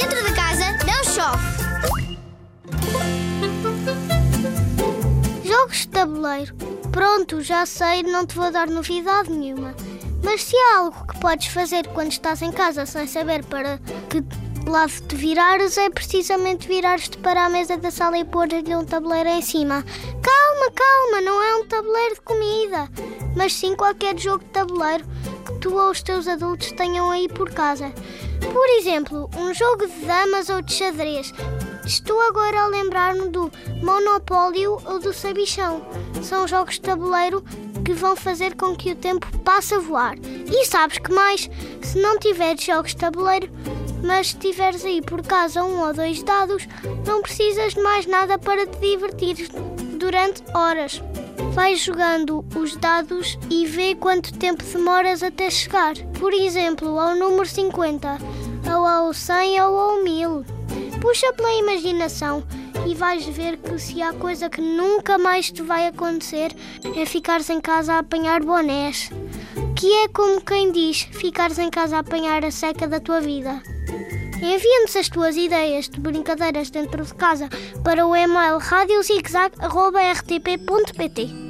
Dentro de casa não chove. Jogos de tabuleiro. Pronto, já sei, não te vou dar novidade nenhuma. Mas se há algo que podes fazer quando estás em casa sem saber para que lado te virares, é precisamente virares-te para a mesa da sala e pôr-lhe um tabuleiro em cima. Calma, calma, não é um tabuleiro de comida, mas sim qualquer jogo de tabuleiro que tu ou os teus adultos tenham aí por casa. Por exemplo, um jogo de damas ou de xadrez. Estou agora a lembrar-me do Monopólio ou do Sabichão. São jogos de tabuleiro que vão fazer com que o tempo passe a voar. E sabes que mais? Se não tiveres jogos de tabuleiro, mas tiveres aí por casa um ou dois dados, não precisas de mais nada para te divertir durante horas. Vai jogando os dados e vê quanto tempo demoras até chegar. Por exemplo, ao número 50, ou ao 100 ou ao 1000. Puxa pela imaginação e vais ver que se há coisa que nunca mais te vai acontecer é ficares em casa a apanhar bonés. Que é como quem diz, ficares em casa a apanhar a seca da tua vida. Envia-nos as tuas ideias de brincadeiras dentro de casa para o e-mail radiozigzag.rtp.pt